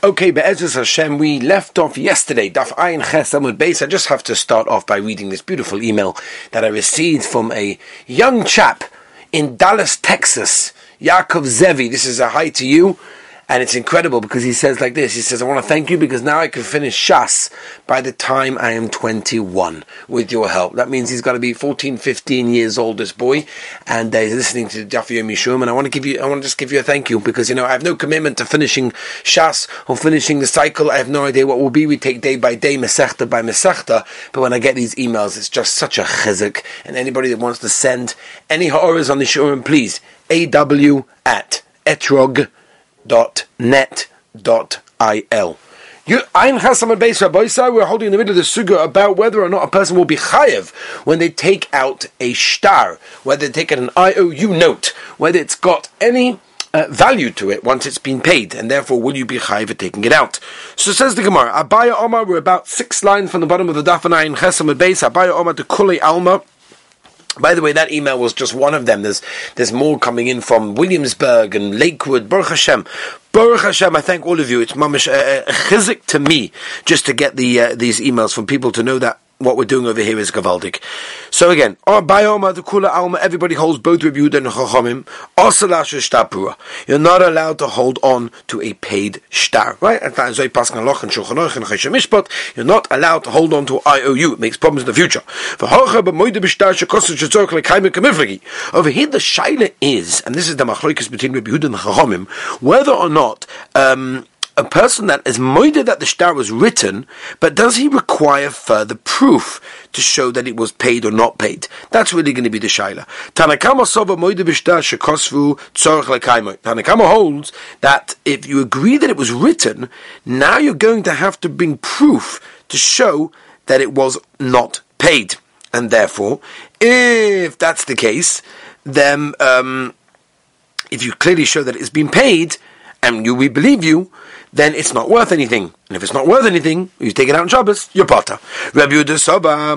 Okay, Be'ezus Hashem, we left off yesterday, Daf Ayin Ches Amud Beis. I just have to start off by reading this beautiful email that I received from a young chap in Dallas, Texas, Yaakov Zevi. This is a hi to you. And it's incredible because he says like this. He says, I want to thank you because now I can finish Shas by the time I am 21 with your help. That means he's got to be 14, 15 years old, this boy. And he's listening to Dafir Mishum. And I want to give you, I want to just give you a thank you because, you know, I have no commitment to finishing Shas or finishing the cycle. I have no idea what will be. We take day by day, Mesechta by Mesechta. But when I get these emails, it's just such a chizuk. And anybody that wants to send any ha'oras on the shurim, please, aw at etrog net.il. You, Ein Chasam Beis we're holding in the middle of the suga about whether or not a person will be chayev when they take out a shtar, whether they take out an IOU note, whether it's got any uh, value to it once it's been paid, and therefore will you be chayev at taking it out? So says the Gemara, Abaye Omar, we're about six lines from the bottom of the Daf Ein Chesam Beis, Abaye Omar to Kuli Alma, by the way, that email was just one of them. There's there's more coming in from Williamsburg and Lakewood. Baruch Hashem. Baruch Hashem, I thank all of you. It's mamish a, a chizik to me just to get the uh, these emails from people to know that what we're doing over here is gavaldik. So again, our bioma the kula alma. everybody holds both Rabbi Yehuda and Chachamim. You're not allowed to hold on to a paid shtar, right? You're not allowed to hold on to IOU. It makes problems in the future. Over here, the shaila is, and this is the machlokes between Rabbi Yehuda and Chachamim, whether or not. Um, a person that is moided that the shtar was written, but does he require further proof to show that it was paid or not paid? That's really going to be the shaila. Tanakama sova moide b'shtar shekosvu tzorach Tanakama holds that if you agree that it was written, now you're going to have to bring proof to show that it was not paid, and therefore, if that's the case, then um, if you clearly show that it's been paid and you, we believe you, then it's not worth anything. And if it's not worth anything, you take it out on Shabbos, you're potter. Rabbi Yehuda Saba,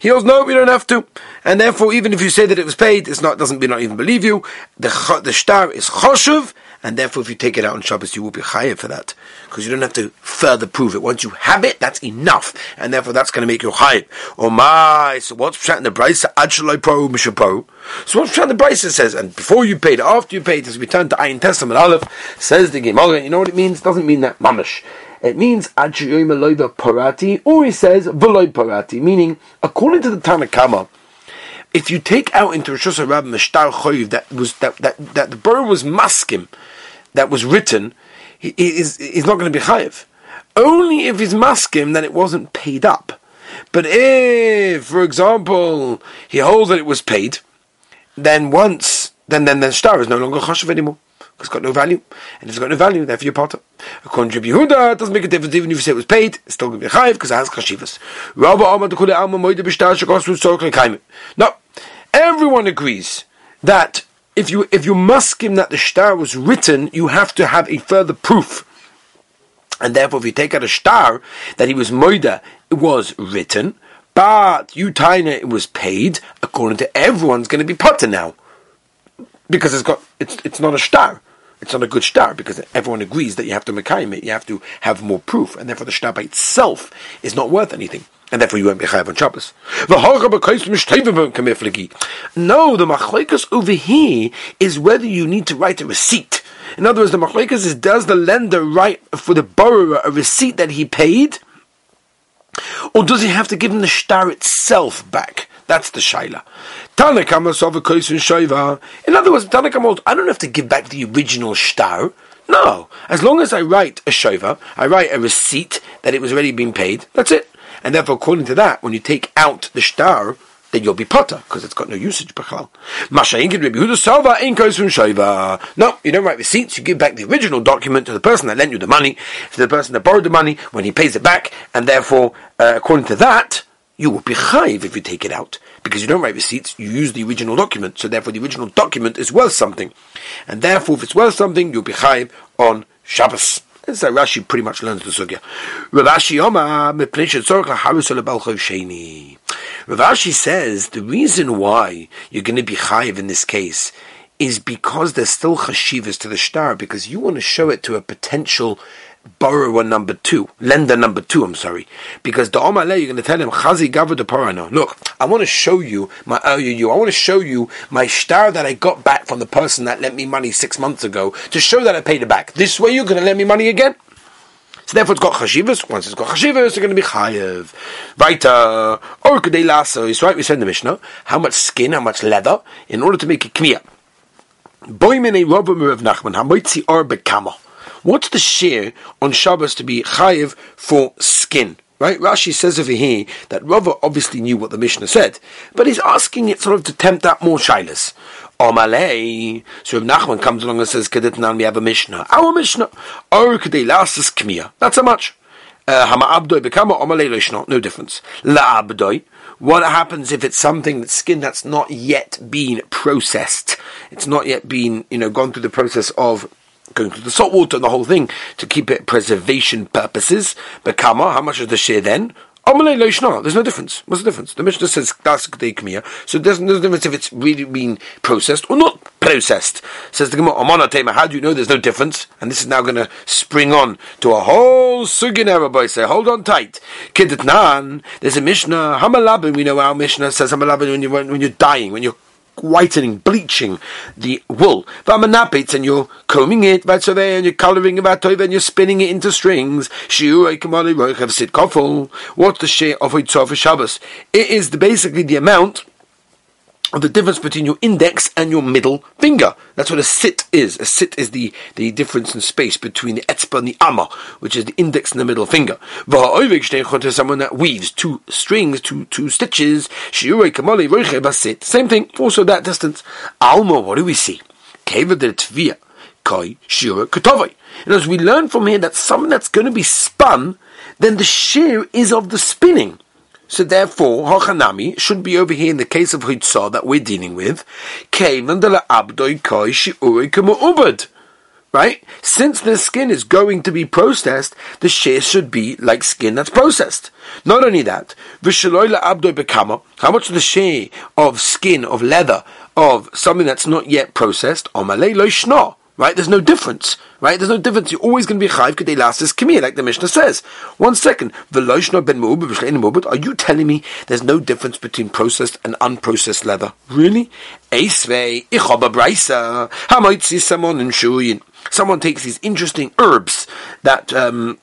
He goes, no, we don't have to. And therefore, even if you say that it was paid, it's not, doesn't, we not even believe you. The, the shtar is choshev, and therefore if you take it out on Shabbos, you will be chayiv for that. Because you don't have to further prove it. Once you have it, that's enough. And therefore that's going to make you chayiv. Oh my, so what's chatting the Brisa? Ad pro mishapo. So what's chatting the Brisa says, and before you paid, after you paid, as we turn to Ayin Tes Amud Aleph, says the Gemara, you know what it means? It doesn't mean that mamish. It means parati, or he says v'loy parati, meaning according to the Tanakama, if you take out into Rosh Hashanah Mishtar Choyiv that was that that that the bird was maskim, that was written, he, is not going to be chayiv. Only if he's maskim that it wasn't paid up. But if, for example, he holds that it was paid, then once, then then the shtar is no longer chashav anymore. Because it's got no value. And it's got no value, therefore you're potter. According to Yehuda, it doesn't make a difference even if you say it was paid, it's still going to be chayiv because it has chashivas. No. Everyone agrees that if you if you muskim that the shtar was written, you have to have a further proof. And therefore, if you take out a shtar that he was moida, it was written, but you taina it was paid. According to everyone's going to be potter now, because it's got it's it's not a shtar. It's not a good shtar because everyone agrees that you have to mekayim it. You have to have more proof, and therefore the shtar by itself is not worth anything and therefore you won't be chayav on Shabbos. No, the machlekes over here is whether you need to write a receipt. In other words, the machlekes is does the lender write for the borrower a receipt that he paid, or does he have to give him the shtar itself back? That's the shaila. In other words, Tanakam I don't have to give back the original shtar. No, as long as I write a shova, I write a receipt that it was already been paid. That's it. And therefore, according to that, when you take out the shtar, then you'll be potter because it's got no usage. No, you don't write receipts. You give back the original document to the person that lent you the money, to the person that borrowed the money when he pays it back, and therefore, uh, according to that, you will be chayiv if you take it out because you don't write receipts. You use the original document, so therefore the original document is worth something, and therefore, if it's worth something, you'll be chayiv on Shabbos. This is how Rashi pretty much learns the sugya. Ravashi Yoma Ravashi says the reason why you're going to be chayiv in this case is because there's still chashivas to the shtar, because you want to show it to a potential borrower number two, lender number two, I'm sorry. Because the Omale, you're going to tell him, Chazi Gavra de Parano. Look, I want to show you my uh, OUU. I want to show you my shtar that I got back from the person that lent me money six months ago to show that I paid it back. This way you're going to lend me money again? So therefore it's got chashivas. Once it's got chashivas, it's going to be chayev. Vaita, uh, or kadei lasso. It's right, we said the Mishnah, how much skin, how much leather, in order to make a kmiya. Boimene Robim of Nachman, hamoitzi or bekama. What's the share on Shabbos to be chayiv for skin? Right? Rashi says over here that Rava obviously knew what the Mishnah said, but he's asking it sort of to tempt out more shilas. Omalei. So if Nachman comes along and says, Kedetnan, we have a Mishnah. Our Mishnah. Or Kedei Lasas Kmiya. That's how much. Uh, Hama Abdoi Bekama Omalei Lishna. No difference. La Abdoi. What happens if it's something that's skin that's not yet been processed? It's not yet been, you know, gone through the process of going through the salt water and the whole thing to keep it preservation purposes. Bekama, how much is the share then? Oh, there's no difference. What's the difference? The Mishnah says that's Kmiya, so there's no difference if it's really been processed or not processed. Says the Gemara, how do you know there's no difference? And this is now going to spring on to a whole sugin Rabbi say, hold on tight. Kidetnan, there's a Mishnah, Hamalabin, we know our Mishnah says Hamalabin when, you, when you're dying, when you're whitening, bleaching the wool. And you're combing it, and you're colouring about and you're spinning it into strings. What's the share of Hoitzah for Shabbos? It is the, basically the amount the difference between your index and your middle finger. That's what a sit is. A sit is the, the difference in space between the etzba and the amma, which is the index and the middle finger. Someone that weaves two strings, two two stitches. Same thing, also that distance. Alma, what do we see? And as we learn from here that something that's going to be spun, then the shear is of the spinning. So therefore, Hachanami should be over here in the case of Hitzah that we're dealing with. Right? Since the skin is going to be processed, the share should be like skin that's processed. Not only that, how much the share of skin, of leather, of something that's not yet processed? Right? There's no difference. Right? There's no difference. You're always going to be chayv kedei lasses k'mir, like the Mishnah says. One second. ben Are you telling me there's no difference between processed and unprocessed leather? Really? Esvei ichoba braisa hamoitzi samon and Someone takes these interesting herbs that um,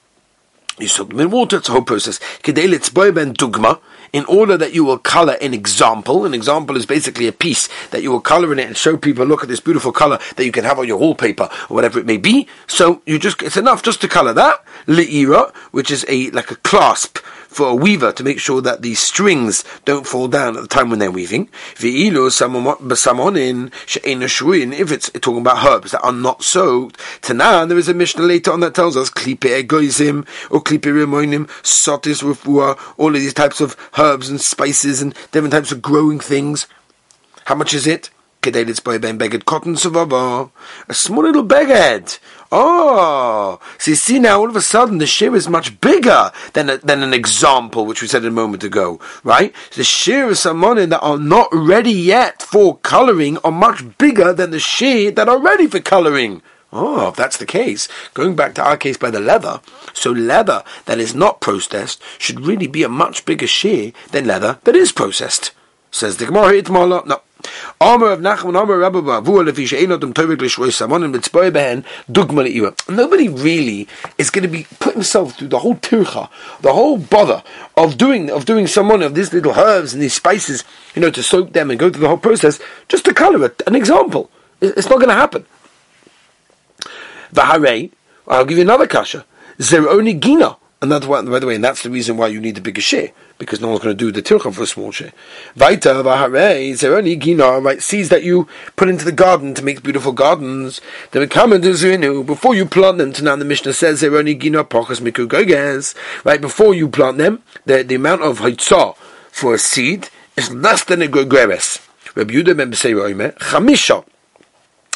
you soak them in water. It's a whole process. dugma in order that you will color an example. An example is basically a piece that you will color in it and show people, look at this beautiful color that you can have on your wallpaper or whatever it may be. So you just, it's enough just to color that. Li'ira, which is a, like a clasp for a weaver to make sure that the strings don't fall down at the time when they're weaving. If it's talking about herbs that are not soaked, Tanan, there is a Mishnah later on that tells us klipe egoizim or klipe remoinim, sotis rufua, all of these types of herbs and spices and different types of growing things. How much is it? A small little beged. Oh, so you see now, all of a sudden, the shear is much bigger than a, than an example, which we said a moment ago, right? The shear of salmonin that are not ready yet for colouring are much bigger than the shear that are ready for colouring. Oh, if that's the case, going back to our case by the leather, so leather that is not processed should really be a much bigger shear than leather that is processed. Says the Gemara, no. Omer of Nachman, Omer Mitzboy Behen. Nobody really is going to be put himself through the whole tircha, the whole bother of doing, of doing someone of these little herbs and these spices, you know, to soak them and go through the whole process, just to color it, an example. It's not going to happen. V'harei, I'll give you another kasha. Zeroni Gina. And why, by the way, and that's the reason why you need the bigger share because no one's going to do the tircha for a small share. Vaita v'harei zeroni gina right seeds that you put into the garden to make beautiful gardens. Then come and do before you plant them. To now the Mishnah says zeroni gina pachas miku goges. Right before you plant them, the the amount of haitzah for a seed is less than a gogeres. Rabbi Yudah ben Chamisha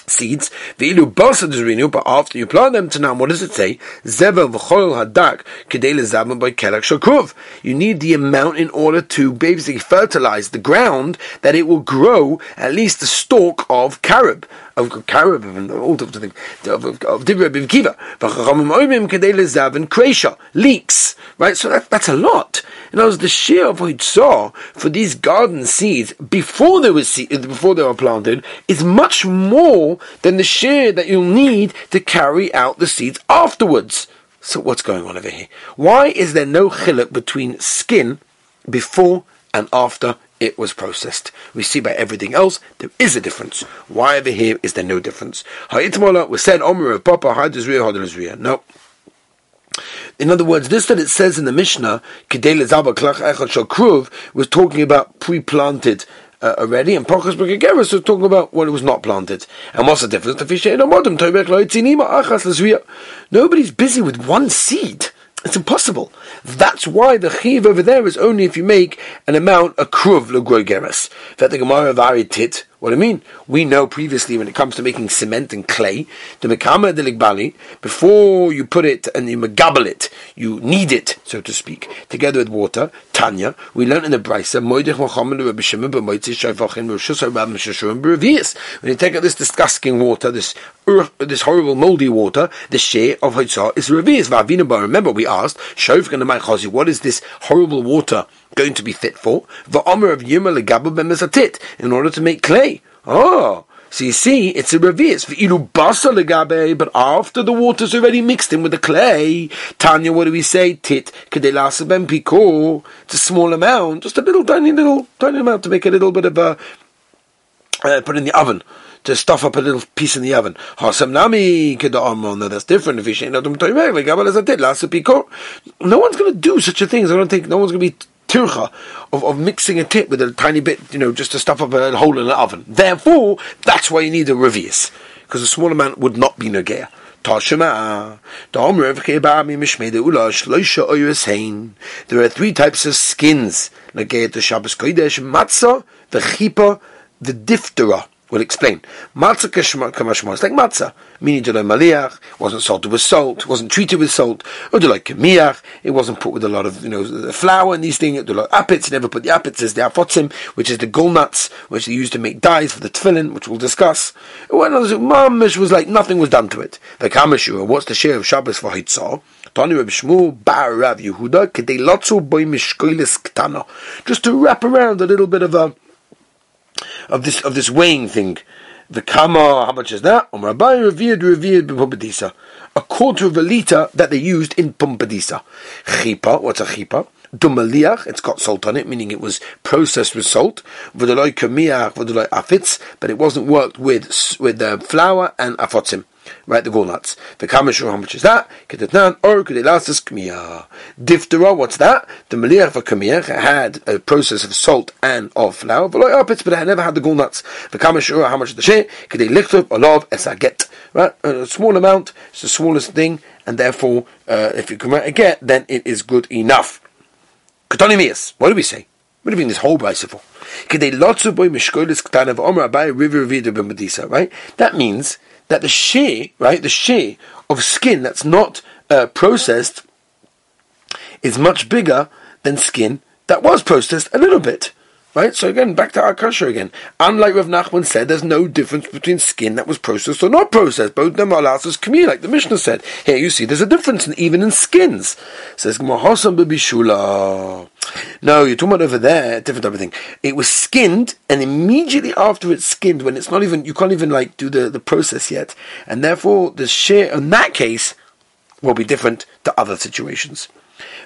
seeds. V'ilu basa dezrinu, but after you plant them to now, what does it say? Zeva v'choil hadak kedei lezaben by kelak shakruv. You need the amount in order to basically fertilize the ground that it will grow at least a stalk of carob of carob and all of things of Dibra Bivkiva. V'chachamim oimim kedei lezaben kresha leeks. Right, so that, that's a lot. In other words, the share of saw for these garden seeds before they were se- before they were planted is much more than the share that you'll need to carry out the seeds afterwards. So what's going on over here? Why is there no chiluk between skin before and after it was processed? We see by everything else there is a difference. Why over here is there no difference? Ha'itmola was said Omer of Papa Hadizriya No. In other words, this that it says in the Mishnah, was talking about pre-planted uh, already, and Pachas Bekegeris was talking about when it was not planted. And what's the difference? Nobody's busy with one seed. It's impossible. That's why the chiv over there is only if you make an amount a kruv legroigeres. That the Gemara of tit what I mean? We know previously when it comes to making cement and clay, the mekama deligbali, before you put it and you megabel it, you knead it, so to speak, together with water. Tanya, we learned in the Brisa, when you take out this disgusting water, this earth, this horrible moldy water, the share of Hitzah is revius. Remember, we asked, what is this horrible water going to be fit for? The Omer of Yirma legabu in order to make clay. Oh, so you see, it's a revius. But after the water's already mixed in with the clay, Tanya, what do we say? Tit piko. It's a small amount, just a little tiny little tiny amount to make a little bit of a uh, put in the oven to stuff up a little piece in the oven. Hasam nami No, that's different. No one's going to do such a thing. I don't think no one's going to be tircha of, of mixing a tip with a tiny bit, you know, just to stuff up a hole in the oven. Therefore, that's why you need a revius, because a small amount would not be negea. There are three types of skins. The Shabbos Kodesh, matzah, the chipa, the diphthera. We'll explain. Matzah kamashma. It's like matzah, meaning delay maliach. wasn't salted with salt. wasn't treated with salt. Or delay. It wasn't put with a lot of you know flour and these things. Delay apits. Never put the apits as the afotzim, which is the nuts, which they used to make dyes for the tefillin, which we'll discuss. When mamish was like nothing was done to it. The kamashua. Uh, what's the share of Shabbos for hitzah? Tani Reb Shmuel Bar Rav Yehuda Kedei Lotzu Boy Mishkoilis Ktana. Just to wrap around a little bit of a of this of this weighing thing. The kama, how much is that? Um, Rabbi revered revered b'pumpadisa. A quarter of a liter that they used in pumpadisa. Chipa, what's a chipa? Dumaliach, it's got salt on it, meaning it was processed with salt. V'deloi kamiach, v'deloi afitz, but it wasn't worked with with uh, flour and afotzim right, the walnuts. The kamashur, how much is that? Ketetnan, or kedelasas kmiya. Diphthera, what's that? The meliach for had a process of salt and of flour, but like but I never had the walnuts. The kamashur, how much is the share? Kede lichtub, olav, esaget. Right, a small amount, it's the smallest thing, and therefore, uh, if you can get, then it is good enough. What do we say? What do you mean this whole bicycle? Right? That means that the shear, right, the shear of skin that's not uh, processed is much bigger than skin that was processed a little bit. Right? So again, back to our kosher again. Unlike Rav Nachman said, there's no difference between skin that was processed or not processed. Both them are lasses kami, like the Mishnah said. Here you see there's a difference in, even in skins. Says Mahosam Bishula. No, you're talking about over there, different type of thing. It was skinned, and immediately after it's skinned, when it's not even you can't even like do the, the process yet. And therefore the share in that case will be different to other situations.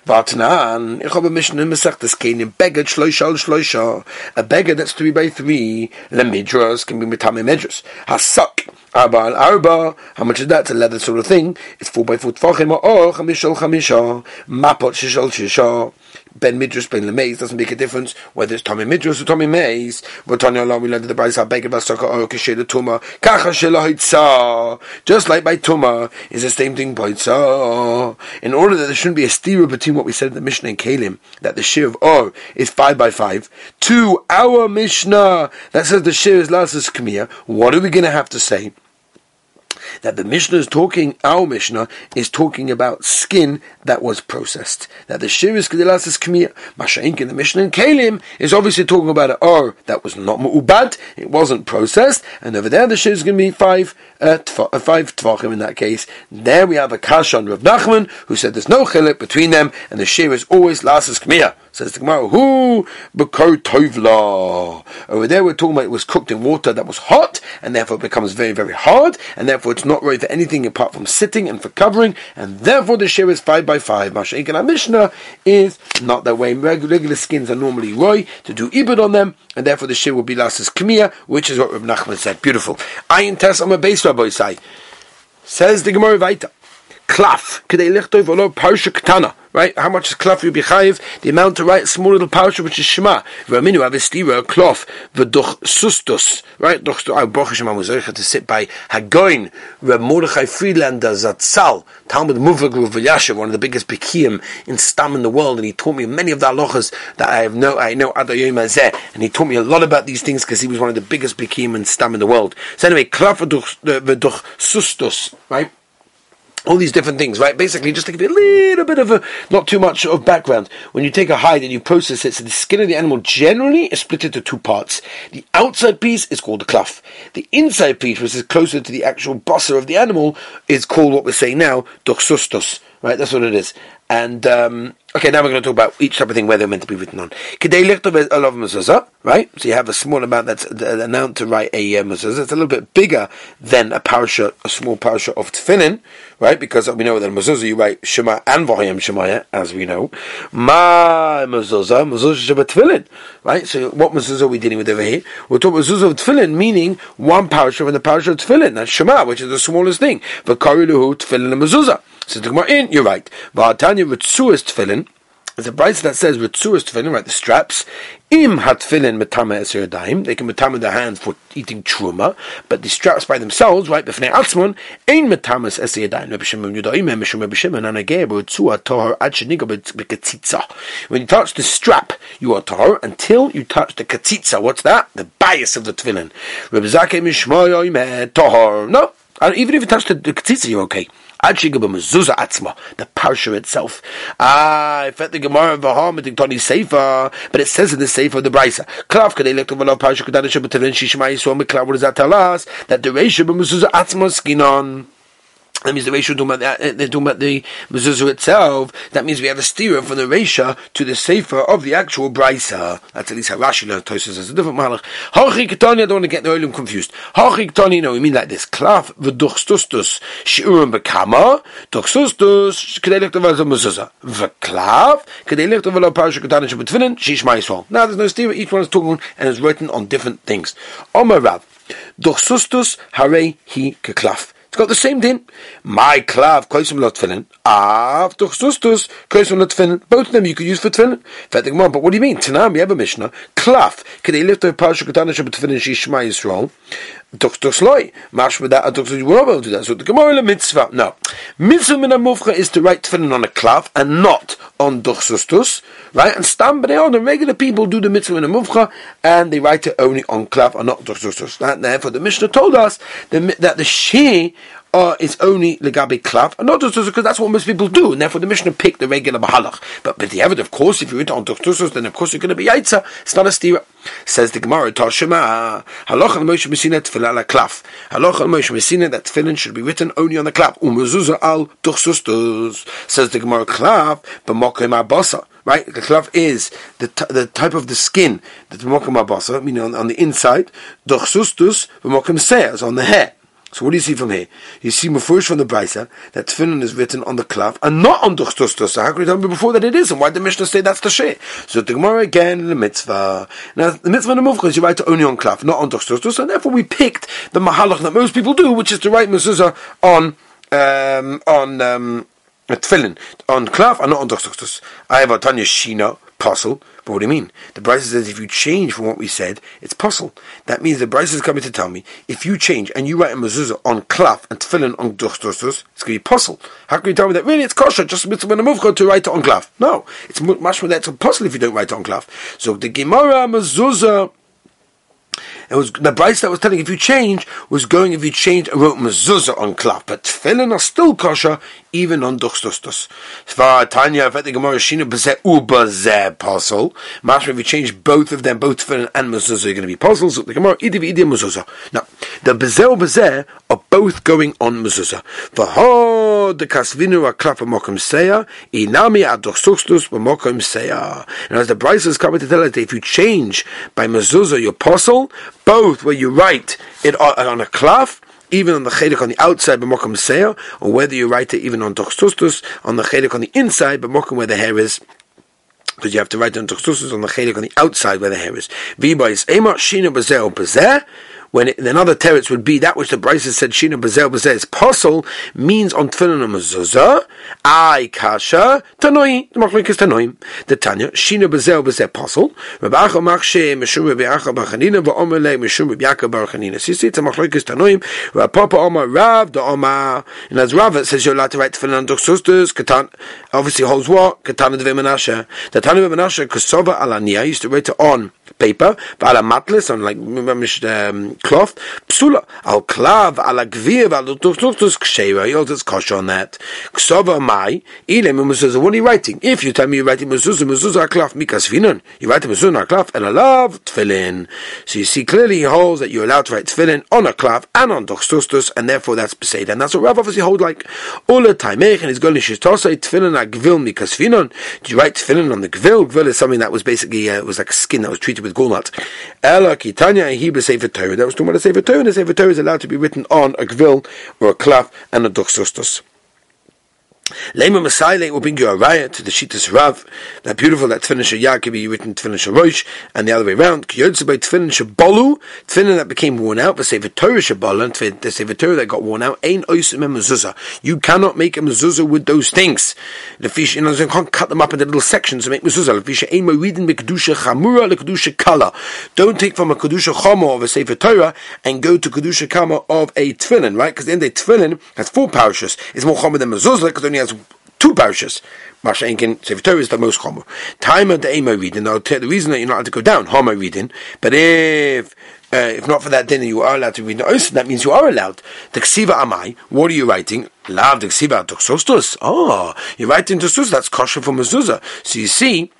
Vartanan, ich habe mich Mishnah Mesechtes Kenim, beggar shloisha al shloisha, a beggar that's be by three, lemidras, can be mitame medras, hasak, arba al arba, how much is that? It's a leather sort of thing, it's four by four tfachim, or chamisha, mapot shishal shisha, Ben Midrash, Ben Lemeis, doesn't make a difference whether it's Tommy Midrash or Tommy Mays. But Tanya Allah, we learned the Bryce, Beggar Basaka, or oh, Kisheda Tuma, Kacha Shela Just like by Tuma, is the same thing by. In order that there shouldn't be a steer between what we said in the Mishnah and Kalim, that the Shir of Or is 5 by 5, to our Mishnah that says the Shir is Lasas Kamiya, what are we going to have to say? That the Mishnah is talking, our Mishnah is talking about skin that was processed. That the Kedilas is Kmiya. Masha'ink in the Mishnah in Kalim is obviously talking about an or that was not mu'ubad, it wasn't processed, and over there the Shir is going to be five, uh, uh, five tvachim in that case. There we have a Kash on Rav Nachman, who said there's no chilip between them, and the Shir is always Lasas Kmiya. Says the Gemara, who tovla. Over there we're talking about it was cooked in water that was hot, and therefore it becomes very, very hard, and therefore it's not right for anything apart from sitting and for covering, and therefore the share is five by five. Mashaik and Mishnah is not that way. Regular skins are normally roy to do ibid on them, and therefore the share will be last as kmiya, which is what Reb Nachman said. Beautiful. Ayin tes on a base rabbi say. Says the Gemara Vaita. Klaf, kedei lichtov olo parsha ketana. Right? How much is klaf you be chayiv? The amount to write a small little parsha which is Shema. Raminu avestira cloth v'duch sustus. Right? Doch I Baruch Hashem Amuzaycha to sit by Hagoin Reb Mordechai Friedlander Zatzal Talmud Muvag Yasha, one of the biggest Bekiim in Stam in the world, and he taught me many of the halachas that I have no I know Adayim Azeh, and he taught me a lot about these things because he was one of the biggest Bekiim in Stam in the world. So anyway, klaf v'duch uh, sustus. Right? All these different things, right? Basically, just to give you a little bit of a, not too much of background. When you take a hide and you process it, so the skin of the animal generally is split into two parts. The outside piece is called the cloth. The inside piece, which is closer to the actual bossa of the animal, is called what we're saying now, doxustos. Right, that's what it is. And um, okay, now we're going to talk about each type of thing where they're meant to be written on. A right, so you have a small amount that's an amount to write a uh, mezuzah. It's a little bit bigger than a parasha, a small parasha of tefillin, right? Because we know that in mezuzah you write shema and v'hayim shemaya, as we know. Ma mezuzah, mezuzah shema tefillin, right? So what mezuzah are we dealing with over here? We're talking mezuzah of tefillin, meaning one parasha from the parasha of tefillin. That's shema, which is the smallest thing. V'kari luhu tefillin and mezuzah. So the Gemara in, you're right. V'atanya ritzuas tefillin. There's a price that says ritzuas tefillin, right? The straps. Im hatfillin metama eser. They can metama their hands for eating truma, but the straps by themselves, right? B'fnei atzmon ein metamas eser daim. Rabbi Shimon Yudaim Rabbi Shimon ritzua tohar ad sheniga. When you touch the strap, you are tohar until you touch the ketzitza. What's that? The bias of the tefillin. Rabbi tohar. No, even if you touch the, ketzitza, you're okay the parsha itself. Ah, I felt the Gemara of Tony Sefer, but it says in the Sefer of the Brisa. What does that tell us? That the Reisha b'mezuzah atzma skinon. That means the ratio talking about the, they're talking about the mezuzah itself. That means we have a steer from the ratio to the sefer of the actual brisa. That's at least how Rashi learned. Tosus has a different malach. Hachi ketani. I don't want to get the oilim confused. Hachi ketani. No, we mean like this. Klaf v'duchstustus shiurim bekama duchstustus kedei lektav as a mezuzah v'klav kedei lektav v'lo parasha ketani shebetfinin shishma yisrael. Now there's no steer. Each one is talking and is written on different things. Omer Rav. Duchsustus hare hi keklaf. It's got the same din. My klav koisim lot tefillin. Av doch sustus koisim lot tefillin. Both of them you could use for tefillin. But what do you mean? Tanam, we have a mishnah. They lift a parsha katana shabbat tefillin shishma Yisrael? Doch sloi. Mash with that. Doch you were able to do that. So the Gemara mitzvah. No. Mitzvah min mufcha is to write tefillin on a klav and not on doch sustus. Right? And stam b'nei the regular people do the mitzvah min mufcha and they write it only on klav and not doch sustus. Therefore the mishnah told us that the she uh, is only legabe klav, and not just because that's what most people do, and therefore the Mishnah picked the regular mahalach. But but the evidence, of course, if you're into ontochtusos, then of course you're going to be yaitza. It's not a stira. Says the Gemara, Tashema, halach al Moshe Messina tefillah la klaf. Halach al Moshe Messina that tefillin should be written only on the klaf. Umezuzah al tuchsustos. Says the Gemara, klaf b'mokim abasa. Right, the klaf is the t- the type of the skin that b'mokim abasa, meaning on, on the inside. Tuchsustos b'mokim seas on the hair. So what do you see from here? You see first from the Brisa that tefillin is written on the cloth and not on the chtustos. So how could you tell me before that it is? And why did the Mishnah say that's the sheh? So the Gemara again in the mitzvah. Now the mitzvah in the muvcha is you write it only on cloth, not on the chtustos, and therefore we picked the mahalach that most people do, which is to write mezuzah on um, on um, tefillin on cloth and not on the chtustos. I have a Tanya Shina puzzle. But what do you mean? The Bryce says if you change from what we said, it's puzzle. That means the Bryce is coming to tell me if you change and you write a mezuzah on klaf and tefillin on duchtosus, it's going to be puzzle. How can you tell me that really it's kosher just mitzvah and to write it on klaf? No, it's much more that's a puzzle if you don't write it on klaf. So the Gemara mezuzah It was the Bryce that was telling if you change was going if you change and wrote mezuzah on klaf, but tefillin are still kosher even on duchstustus. Svar Tanya, I've the Gemara Shina Bazeh Ubazeh Puzzle. Master, if you change both of them, both tefillin and mezuzah, you're going to be puzzles. The Gemara Idiv Idiv mezuzah. Now, the Bazeh Bazeh are both going on mezuzah. V'ho the kasvinu aklaf b'mokum seya, inami adochstustus b'mokum seya. And as the Bryce is coming to tell us if you change by mezuzah your puzzle, both where you write it on a klaf, even on the chelik on the outside, b'mokum seya, or whether you write it even on dochstustus, on the chelik on the inside, b'mokum where the hair is, because you have to write on dochstustus on the chelik on the outside where the hair is. V'ba is ema shina b'zeh b'zeh, when it, another teretz would be that which the Brisa said Shina Bazel Bazel is puzzle means on Tefillin mezuzah I kasha tanoi the machlekes tanoim the Tanya Shina Bazel Bazel puzzle Rabbi Acha Machshe Meshum Rabbi Acha Barchanina va'omer le Meshum Rabbi Yaakov Barchanina so you see it's a machlekes tanoim Rabbi Papa Omar Rav the Omar. And as Rav it says you're allowed to write Tefillin on Dochsustus Katan obviously holds what? Katan the Menashe. The of Menashe Kosova Alania used to write it on paper v'ala matlis on like um, cloth, psula, al klav, al agvir, al tuchtuchtus ksheira, he holds kosher on that. Ksova mai, ile mezuzah, what are you writing? If you tell me you're writing mezuzah, mezuzah klaf, mikas vinon, you write mezuzah klaf, and a love tefillin. So you see clearly he holds that you're allowed to write tefillin on a klaf and on tuchtustus, and therefore that's besed. And that's what Rav obviously hold like. Ula taimech, and he's going to shistosai tefillin agvil mikas vinon. Do you write tefillin on the gvil? Gvil is something that was basically, uh, was like skin that was treated with gulnut. Ela kitanya, he b'sefer Torah. That was talking about a Sefer Torah, and a Sefer Torah is allowed to be written on a gvil or a klaf and a duchsustus. Lema Masaile will bring you a riot to the Shitas Rav, that beautiful that Tfinin Shayah can be written Tfinin Sharosh, and the other way around. Kiyotze by Tfinin Shabolu, Tfinin that became worn out, but Sefer Torah Shabolu, and Torah that got worn out, Ein Oisim Mezuzah. You cannot make a mezuzah with those things. The fish, you know, you can't cut them up into little sections and make mezuzah. The fish, Ein Moridin Bekadusha Chamura, Le Kedusha Kala. Don't take from a Kedusha Chama of a Sefer Torah and go to Kedusha Kama of a Tfinin, right? Because then the Tfinin has four parishes. It's more common than mezuzah, because only has two parishes. Mashenkin Sefer Torah is the most common. Time of the Ema reading, now the reason that you're not allowed to go down, Homer reading, but if uh, if not for that dinner, you are allowed to read the Osin. That means you are allowed. The Ksiva Amai, what are you writing? Lav the Ksiva Doxostus. Oh, you're writing Doxostus. That's kosher for mezuzah. So you see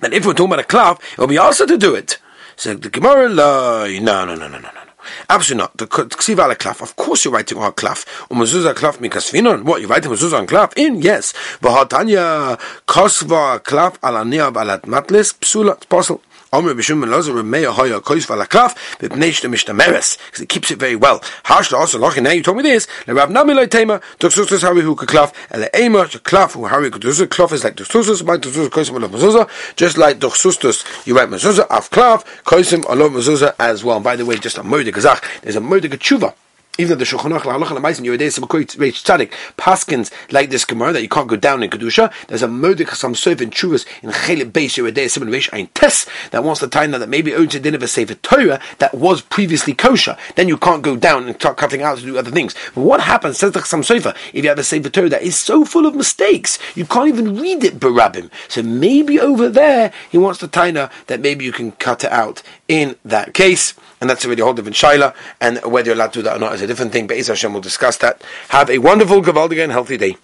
that if we're talking about a cloth, it will be also to do it. So the Gemara, no, no, no, no, no, no. Absolutely not. The ksiva ala klaf. Of course you're writing on klaf. Umazuzah klaf mikasfinon. What, you're writing mezuzah on klaf? In, yes. V'hatanya kosva klaf ala niab matlis psula. It's possible. Omer ben lozer remeya hoya kois valaklaf b'pnei shtem mishtameres because it keeps it very well. Harsh also lochin. Now you told me this. Le Rav Nami lo tema tuksusus hari hu kaklaf ele ema klaf hu hari kudusus klaf is like tuksusus by tuksusus koisim alov mezuzah just like tuksusus you write mezuzah af klaf koisim alov mezuzah as well. And By the way, just a moedig gazach. There's a moedig tshuva even though the Shulchan Aruch Halacha Lamaisim Yeridei Semakoy Reish Tzadik Paskins like this Gemara that you can't go down in kedusha. There's a Modik Sam Sof in Chuvas in Chelik Beis Yeridei Simon Reish Ein Tes that wants to tie that maybe owns a din of a Sefer Torah that was previously kosher. Then you can't go down and start cutting out to do other things. But what happens? Says the Sam Sofer if you have a Sefer Torah that is so full of mistakes you can't even read it barabim. So maybe over there he wants to tie that maybe you can cut it out in that case and that's already a whole different shaila, and whether you're allowed to do that or not is a different thing. But Isa Hashem will discuss that. Have a wonderful, gavaldiga, and healthy day.